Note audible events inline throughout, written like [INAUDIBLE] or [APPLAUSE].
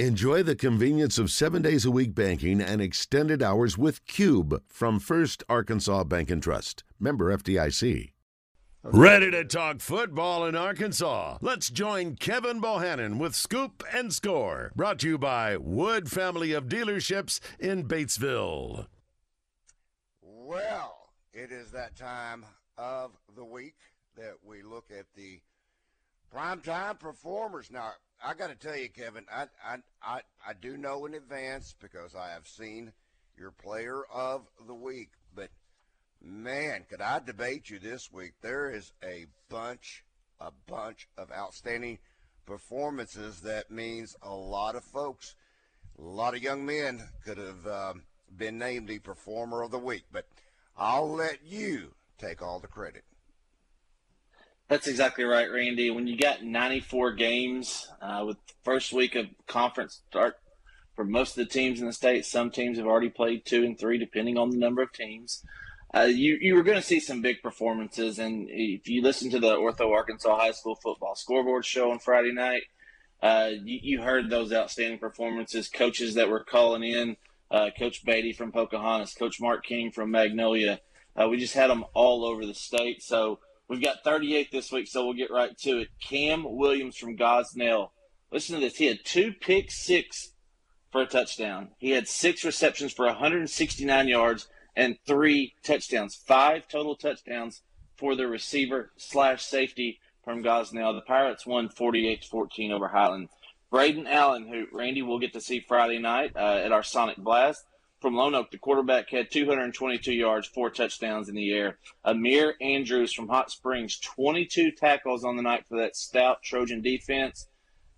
Enjoy the convenience of seven days a week banking and extended hours with Cube from First Arkansas Bank and Trust. Member FDIC. Ready to talk football in Arkansas? Let's join Kevin Bohannon with Scoop and Score. Brought to you by Wood Family of Dealerships in Batesville. Well, it is that time of the week that we look at the primetime performers. Now, I got to tell you, Kevin, I, I, I, I do know in advance because I have seen your player of the week. But man, could I debate you this week? There is a bunch, a bunch of outstanding performances that means a lot of folks, a lot of young men could have um, been named the performer of the week. But I'll let you take all the credit. That's exactly right, Randy. When you got 94 games uh, with the first week of conference start for most of the teams in the state, some teams have already played two and three, depending on the number of teams. Uh, you you were going to see some big performances, and if you listen to the Ortho Arkansas High School football scoreboard show on Friday night, uh, you, you, heard those outstanding performances. Coaches that were calling in, uh, Coach Beatty from Pocahontas, Coach Mark King from Magnolia. Uh, we just had them all over the state. So We've got 38 this week, so we'll get right to it. Cam Williams from Gosnell. Listen to this. He had two pick six for a touchdown. He had six receptions for 169 yards and three touchdowns. Five total touchdowns for the receiver slash safety from Gosnell. The Pirates won 48 14 over Highland. Braden Allen, who Randy will get to see Friday night uh, at our Sonic Blast, from Lone Oak, the quarterback had 222 yards, four touchdowns in the air. Amir Andrews from Hot Springs, 22 tackles on the night for that stout Trojan defense.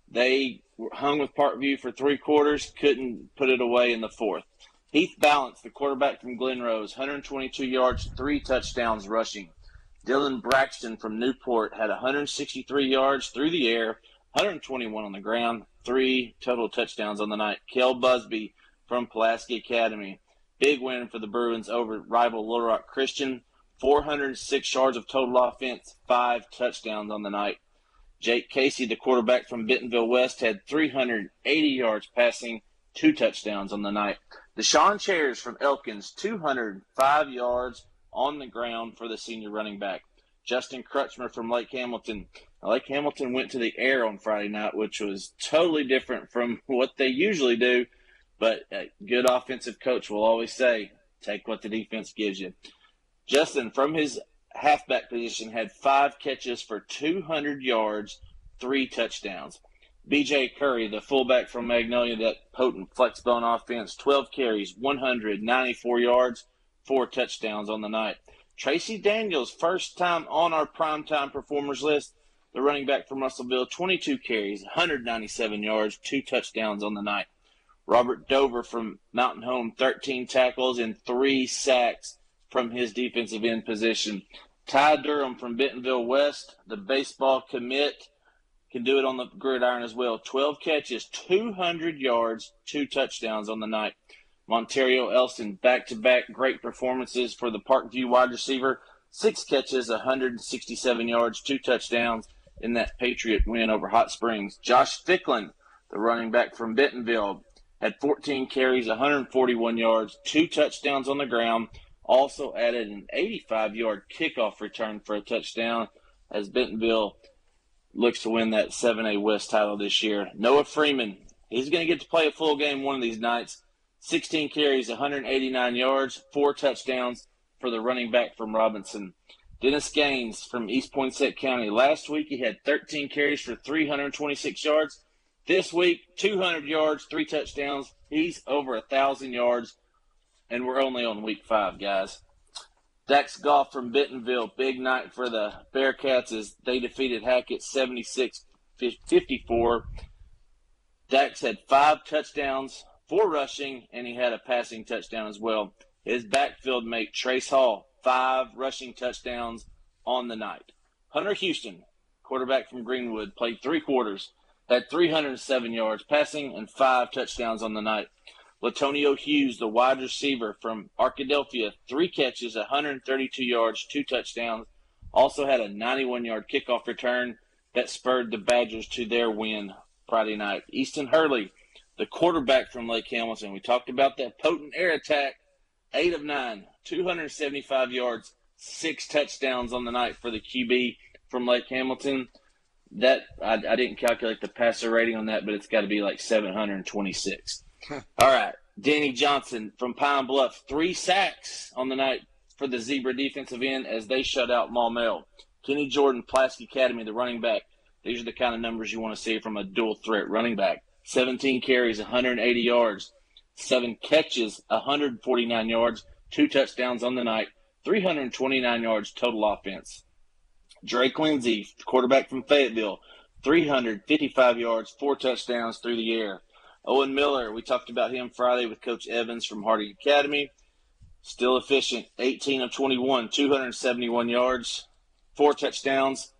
They hung with Parkview for three quarters, couldn't put it away in the fourth. Heath Balance, the quarterback from Glen Rose, 122 yards, three touchdowns rushing. Dylan Braxton from Newport had 163 yards through the air, 121 on the ground, three total touchdowns on the night. Kel Busby from Pulaski Academy. Big win for the Bruins over rival Little Rock Christian. 406 yards of total offense, five touchdowns on the night. Jake Casey, the quarterback from Bentonville West, had 380 yards passing, two touchdowns on the night. Deshaun Chairs from Elkins, 205 yards on the ground for the senior running back. Justin Crutchmer from Lake Hamilton. Lake Hamilton went to the air on Friday night, which was totally different from [LAUGHS] what they usually do. But a good offensive coach will always say, take what the defense gives you. Justin, from his halfback position, had five catches for 200 yards, three touchdowns. BJ Curry, the fullback from Magnolia, that potent flexbone offense, 12 carries, 194 yards, four touchdowns on the night. Tracy Daniels, first time on our primetime performers list, the running back from Russellville, 22 carries, 197 yards, two touchdowns on the night. Robert Dover from Mountain Home, 13 tackles and three sacks from his defensive end position. Ty Durham from Bentonville West, the baseball commit, can do it on the gridiron as well. 12 catches, 200 yards, two touchdowns on the night. Montario Elston, back to back great performances for the Parkview wide receiver. Six catches, 167 yards, two touchdowns in that Patriot win over Hot Springs. Josh Ficklin, the running back from Bentonville, had 14 carries, 141 yards, two touchdowns on the ground. Also added an 85 yard kickoff return for a touchdown as Bentonville looks to win that 7A West title this year. Noah Freeman, he's going to get to play a full game one of these nights. 16 carries, 189 yards, four touchdowns for the running back from Robinson. Dennis Gaines from East Poinsett County. Last week he had 13 carries for 326 yards. This week, 200 yards, three touchdowns. He's over a thousand yards, and we're only on week five, guys. Dax Goff from Bentonville, big night for the Bearcats as they defeated Hackett 76 54. Dax had five touchdowns, four rushing, and he had a passing touchdown as well. His backfield mate, Trace Hall, five rushing touchdowns on the night. Hunter Houston, quarterback from Greenwood, played three quarters had 307 yards passing and five touchdowns on the night. Latonio Hughes, the wide receiver from Arkadelphia, three catches, 132 yards, two touchdowns. Also had a 91 yard kickoff return that spurred the Badgers to their win Friday night. Easton Hurley, the quarterback from Lake Hamilton. We talked about that potent air attack, eight of nine, 275 yards, six touchdowns on the night for the QB from Lake Hamilton. That I, I didn't calculate the passer rating on that, but it's got to be like 726. All right, Danny Johnson from Pine Bluff, three sacks on the night for the Zebra defensive end as they shut out Maumelle. Kenny Jordan, Pulaski Academy, the running back. These are the kind of numbers you want to see from a dual threat running back. 17 carries, 180 yards, seven catches, 149 yards, two touchdowns on the night, 329 yards total offense. Drake Lindsay, quarterback from Fayetteville, 355 yards, four touchdowns through the air. Owen Miller, we talked about him Friday with Coach Evans from Harding Academy. Still efficient, 18 of 21, 271 yards, four touchdowns,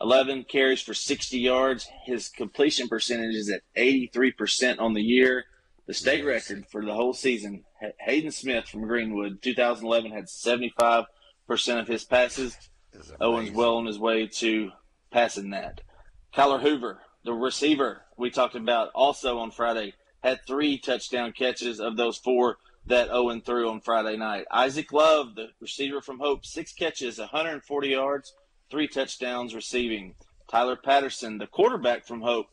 11 carries for 60 yards. His completion percentage is at 83% on the year. The state yes. record for the whole season, Hayden Smith from Greenwood, 2011, had 75% of his passes. Owen's well on his way to passing that. Kyler Hoover, the receiver we talked about also on Friday, had three touchdown catches of those four that Owen threw on Friday night. Isaac Love, the receiver from Hope, six catches, 140 yards, three touchdowns receiving. Tyler Patterson, the quarterback from Hope,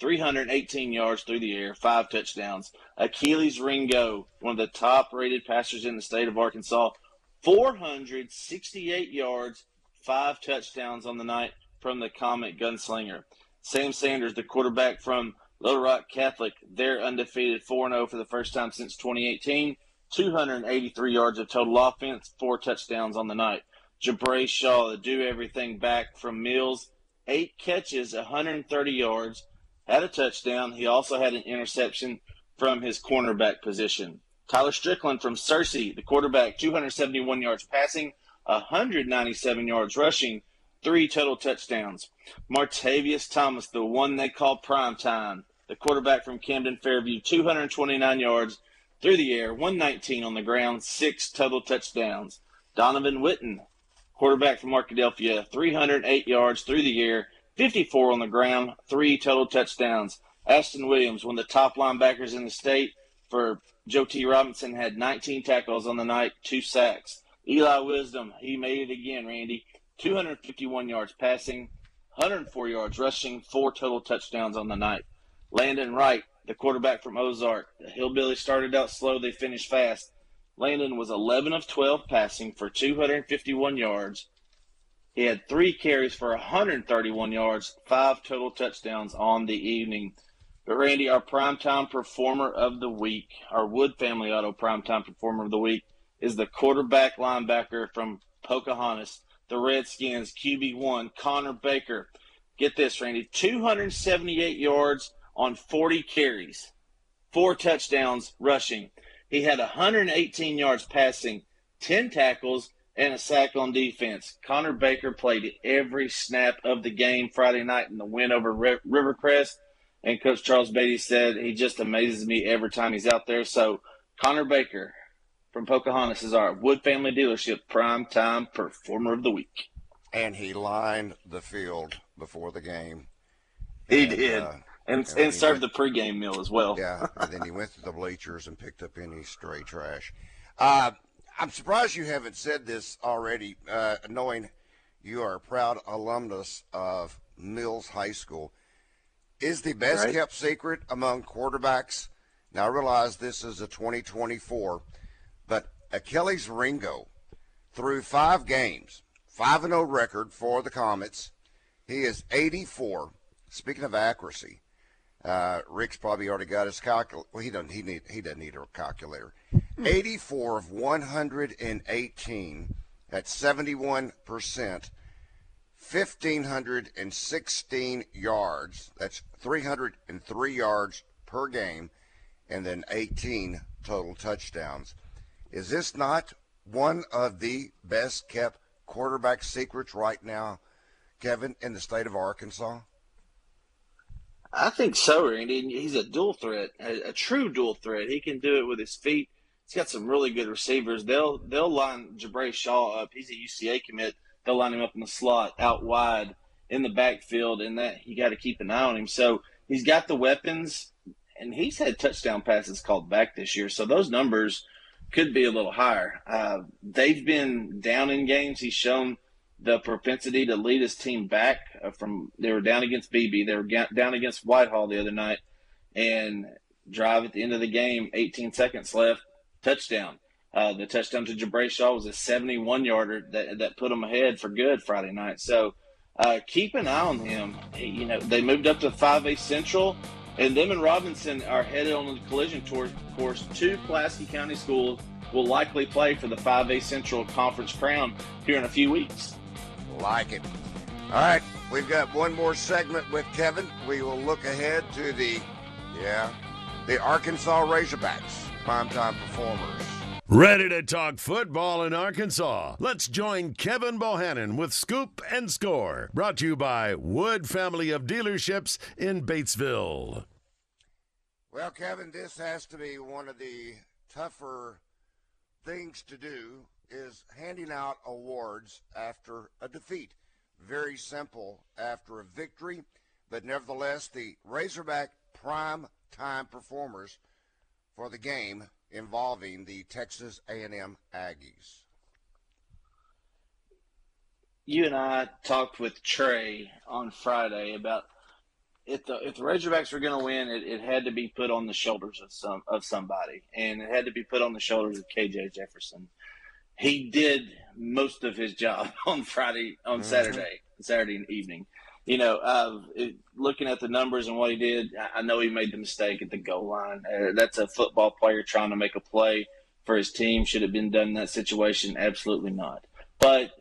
318 yards through the air, five touchdowns. Achilles Ringo, one of the top rated passers in the state of Arkansas, 468 yards, five touchdowns on the night from the Comet Gunslinger. Sam Sanders, the quarterback from Little Rock Catholic, they're undefeated 4 0 for the first time since 2018. 283 yards of total offense, four touchdowns on the night. Jabray Shaw, the do everything back from Mills, eight catches, 130 yards, had a touchdown. He also had an interception from his cornerback position. Tyler Strickland from Searcy, the quarterback, 271 yards passing, 197 yards rushing, three total touchdowns. Martavius Thomas, the one they call prime time, the quarterback from Camden Fairview, 229 yards through the air, 119 on the ground, six total touchdowns. Donovan Witten, quarterback from Arkadelphia, 308 yards through the air, 54 on the ground, three total touchdowns. Ashton Williams, one of the top linebackers in the state for Joe T. Robinson, had 19 tackles on the night, two sacks. Eli Wisdom, he made it again, Randy. 251 yards passing, 104 yards rushing, four total touchdowns on the night. Landon Wright, the quarterback from Ozark. The Hillbilly started out slow, they finished fast. Landon was 11 of 12 passing for 251 yards. He had three carries for 131 yards, five total touchdowns on the evening. But Randy, our primetime performer of the week, our Wood Family Auto primetime performer of the week, is the quarterback linebacker from Pocahontas, the Redskins, QB1, Connor Baker. Get this, Randy 278 yards on 40 carries, four touchdowns rushing. He had 118 yards passing, 10 tackles, and a sack on defense. Connor Baker played every snap of the game Friday night in the win over Rivercrest. And Coach Charles Beatty said he just amazes me every time he's out there. So Connor Baker from Pocahontas is our Wood Family Dealership Prime Time Performer of the Week. And he lined the field before the game. He and, did. Uh, and, and, and served went, the pregame meal as well. yeah, [LAUGHS] and then he went to the bleachers and picked up any stray trash. Uh, I'm surprised you haven't said this already, uh, knowing you are a proud alumnus of Mills High School. Is the best right. kept secret among quarterbacks? Now, I realize this is a 2024, but Achilles Ringo, through five games, 5 0 record for the Comets, he is 84. Speaking of accuracy, uh, Rick's probably already got his calculator. Well, he doesn't. He need. He doesn't need a calculator. Hmm. 84 of 118 at 71 percent. 1,516 yards. That's 303 yards per game, and then 18 total touchdowns. Is this not one of the best kept quarterback secrets right now, Kevin, in the state of Arkansas? I think so, Randy. He's a dual threat, a, a, true dual threat. He can do it with his feet. He's got some really good receivers. They'll they'll line Jabray Shaw up. He's a UCA commit. They'll line him up in the slot, out wide, in the backfield, and that you got to keep an eye on him. So he's got the weapons, and he's had touchdown passes called back this year. So those numbers could be a little higher. Uh, they've been down in games. He's shown the propensity to lead his team back uh, from they were down against Beebe, they were down against Whitehall the other night, and drive at the end of the game, 18 seconds left, touchdown. Uh, the touchdown to Jabray Shaw was a 71 yarder that, that put them ahead for good Friday night. So uh, keep an eye on him. You know, they moved up to 5A Central, and them and Robinson are headed on the collision tour course. Two Pulaski County schools will likely play for the 5A Central Conference crown here in a few weeks. Like it. All right, we've got one more segment with Kevin. We will look ahead to the, yeah, the Arkansas Razorbacks primetime performers. Ready to talk football in Arkansas? Let's join Kevin Bohannon with Scoop and Score. Brought to you by Wood Family of Dealerships in Batesville. Well, Kevin, this has to be one of the tougher things to do is handing out awards after a defeat. Very simple after a victory, but nevertheless, the Razorback prime time performers for the game involving the Texas A&M Aggies. You and I talked with Trey on Friday about if the if the Razorbacks were going to win, it, it had to be put on the shoulders of some of somebody, and it had to be put on the shoulders of KJ Jefferson. He did most of his job [LAUGHS] on Friday, on mm-hmm. Saturday, Saturday evening you know, uh, it, looking at the numbers and what he did, I know he made the mistake at the goal line. Uh, that's a football player trying to make a play for his team. Should have been done in that situation? Absolutely not. But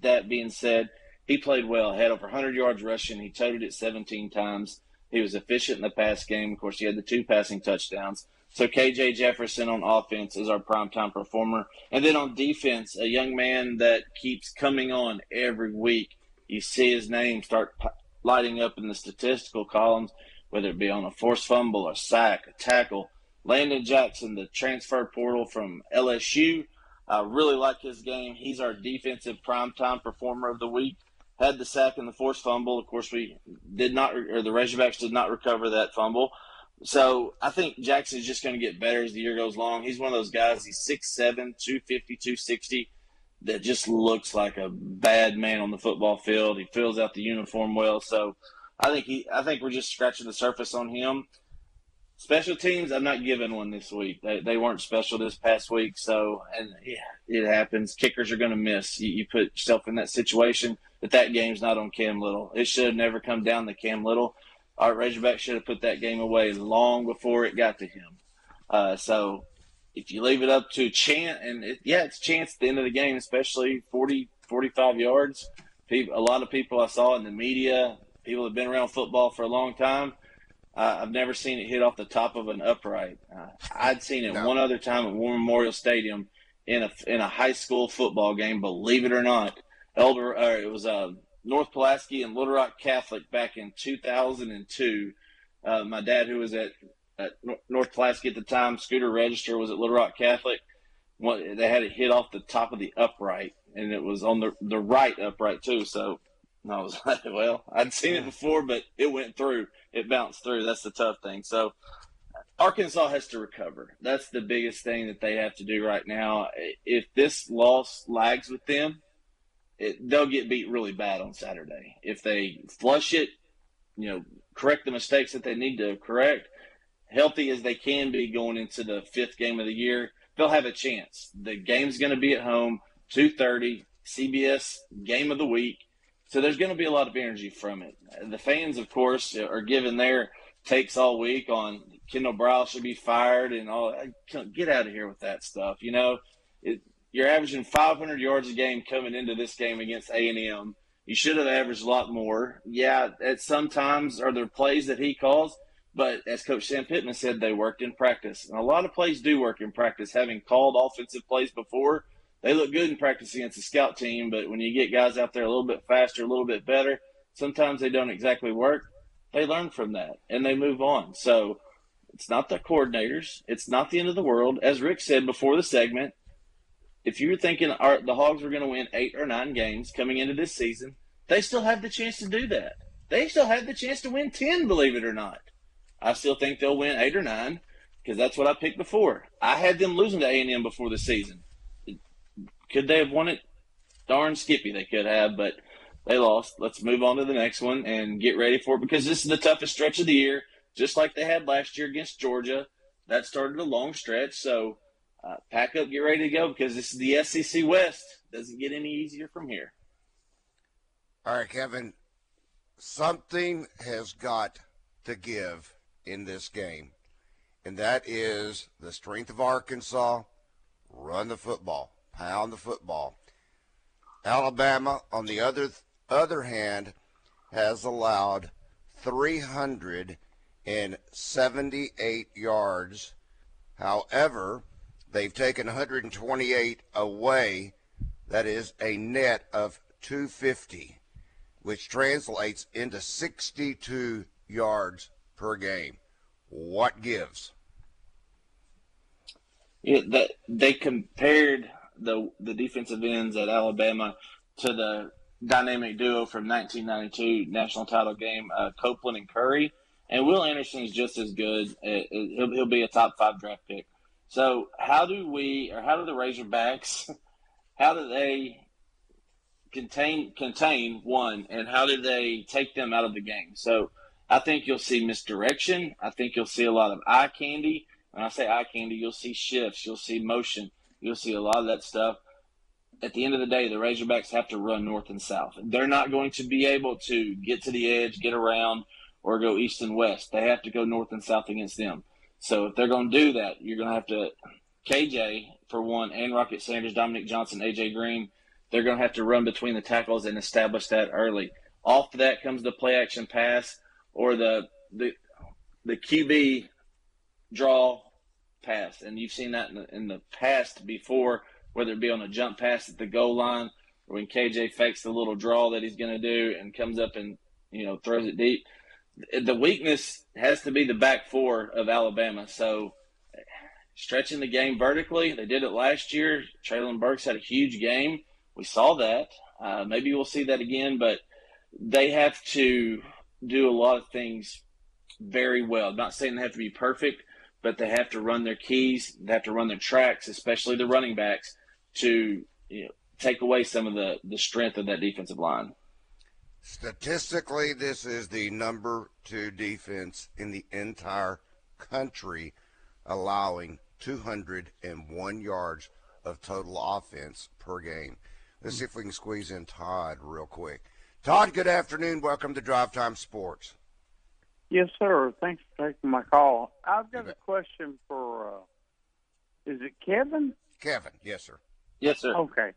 that being said, he played well. Had over 100 yards rushing. He toted it 17 times. He was efficient in the pass game. Of course, he had the two passing touchdowns. So KJ Jefferson on offense is our primetime performer. And then on defense, a young man that keeps coming on every week you see his name start lighting up in the statistical columns, whether it be on a forced fumble, a sack, a tackle. Landon Jackson, the transfer portal from LSU, I really like his game. He's our defensive primetime performer of the week. Had the sack and the forced fumble. Of course, we did not, or the Razorbacks did not recover that fumble. So I think Jackson's just going to get better as the year goes along. He's one of those guys. He's 6'7", 250, 260 that just looks like a bad man on the football field. He fills out the uniform well, so I think he. I think we're just scratching the surface on him. Special teams, I'm not giving one this week. They, they weren't special this past week, so and yeah, it happens. Kickers are going to miss. You, you, put yourself in that situation, but that game's not on Cam Little. It should have never come down to Cam Little. Our Razorback should have put that game away long before it got to him. Uh, so if you leave it up to chance, and it, yeah, it's chance at the end of the game, especially 40, 45 yards. People, a lot of people I saw in the media, people have been around football for a long time. Uh, I've never seen it hit off the top of an upright. Uh, I'd seen it no. one other time at War Memorial Stadium in a in a high school football game. Believe it or not, Elder it was uh, North Pulaski and Little Rock Catholic back in 2002. Uh, my dad, who was at at North Pulaski at the time. Scooter Register was at Little Rock Catholic. they had it hit off the top of the upright, and it was on the the right upright too. So I was [LAUGHS] like, well, I'd seen it before, but it went through. It bounced through. That's the tough thing. So Arkansas has to recover. That's the biggest thing that they have to do right now. If this loss lags with them, it, they'll get beat really bad on Saturday. If they flush it, you know, correct the mistakes that they need to correct, healthy as they can be going into the fifth game of the year, they'll have a chance. The game's going to be at home, 2:30, CBS game of the week. So there's going to be a lot of energy from it. The fans, of course, are given their takes all week on Kendal Briles should be fired and all. Get out of here with that stuff. You know, it, you're averaging 500 yards a game coming into this game against A&M. You should have averaged a lot more. Yeah, at sometimes are there plays that he calls but as Coach Sam Pittman said, they worked in practice. And a lot of plays do work in practice. Having called offensive plays before, they look good in practice against a scout team. But when you get guys out there a little bit faster, a little bit better, sometimes they don't exactly work. They learn from that and they move on. So it's not the coordinators. It's not the end of the world. As Rick said before the segment, if you were thinking the Hogs were going to win eight or nine games coming into this season, they still have the chance to do that. They still have the chance to win 10, believe it or not. I still think they'll win eight or nine because that's what I picked before. I had them losing to A and M before the season. Could they have won it? Darn Skippy, they could have, but they lost. Let's move on to the next one and get ready for it because this is the toughest stretch of the year, just like they had last year against Georgia. That started a long stretch, so uh, pack up, get ready to go because this is the SEC West. Doesn't get any easier from here. All right, Kevin. Something has got to give in this game, and that is the strength of Arkansas. Run the football, pound the football. Alabama, on the other other hand, has allowed 378 yards. However, they've taken 128 away. That is a net of 250, which translates into 62 yards per game. What gives? Yeah, that they compared the the defensive ends at Alabama to the dynamic duo from 1992 national title game, uh, Copeland and Curry. And Will Anderson is just as good. He'll, he'll be a top five draft pick. So how do we, or how do the Razorbacks, [LAUGHS] how do they contain contain one, and how do they take them out of the game? So I think you'll see misdirection. I think you'll see a lot of eye candy. When I say eye candy, you'll see shifts, you'll see motion, you'll see a lot of that stuff at the end of the day, the Razorbacks have to run north and south. They're not going to be able to get to the edge, get around, or go east and west. They have to go north and south against them. So if they're going to do that, you're going to have to KJ for one, and Rocket Sanders, Dominique Johnson, AJ Green. They're going to have to run between the tackles and establish that early. Off of that comes the play action pass or the the the QB draw pass, and you've seen that in the, in the past before whether it be on a jump pass at the goal line or when KJ fakes the little draw that he's going to do and comes up and you know throws it deep. The weakness has to be the back four of Alabama. So stretching the game vertically, they did it last year. Treylon Burks had a huge game. We saw that. Uh, maybe we'll see that again, but they have to do a lot of things very well. I'm not saying they have to be perfect, but they have to run their keys. They have to run their tracks, especially the running backs, to you know, take away some of the, the strength of that defensive line. Statistically, this is the number two defense in the entire country, allowing 201 yards of total offense per game. Let's see if we can squeeze in Todd real quick. Todd, good afternoon. Welcome to Drive Time Sports. Yes, sir. Thanks for taking my call. I've got a question for. Uh, is it Kevin? Kevin, yes, sir. Yes, sir. Okay.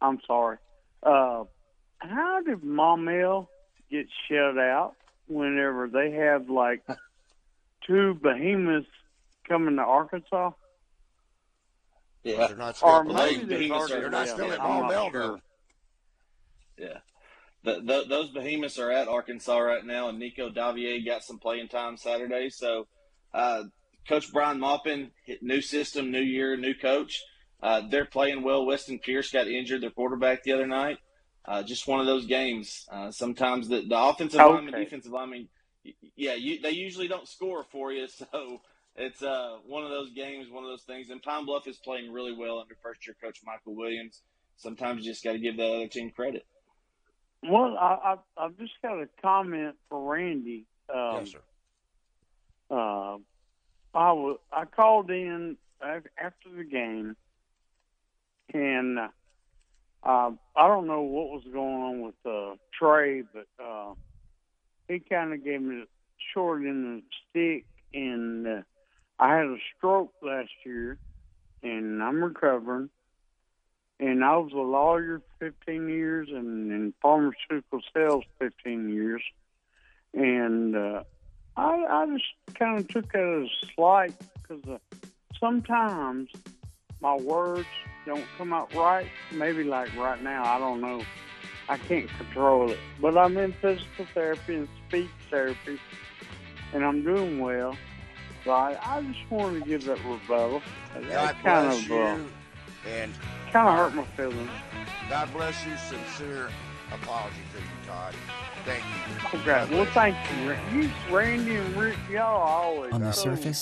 I'm sorry. Uh, how did Maumelle get shut out whenever they have like [LAUGHS] two behemoths coming to Arkansas? Yeah, well, they're not still or maybe they're, they're not still at Maumelle, sure. Yeah. The, the, those behemoths are at Arkansas right now, and Nico Davillier got some playing time Saturday. So, uh, Coach Brian Maupin, new system, new year, new coach. Uh, they're playing well. Weston Pierce got injured, their quarterback, the other night. Uh, just one of those games. Uh, sometimes the, the offensive okay. lineman, defensive lineman, yeah, you, they usually don't score for you. [LAUGHS] So it's uh, one of those games, one of those things. And Pine Bluff is playing really well under first year coach Michael Williams. Sometimes you just got to give the other team credit. Well, I, I, I've just got a comment for Randy. Um, yes, sir. Uh, I was I called in after the game and uh, I don't know what was going on with uh, Trey, but uh, he kind of gave me the short end of the stick, and uh, I had a stroke last year, and I'm recovering. And I was a lawyer 15 years, and in pharmaceutical sales 15 years, and uh, I, I just kind of took that as a slight because uh, sometimes my words don't come out right, maybe like right now, I don't know. I can't control it. But I'm in physical therapy and speech therapy, and I'm doing well. So I, I just wanted to give that rebuttal. God that kind of, you. Uh, and kind of hurt my feelings. God bless you, sincere apology to you, Todd. Thank you. Okay. Well, thank you. You, Randy, and Rick, y'all always On the surface,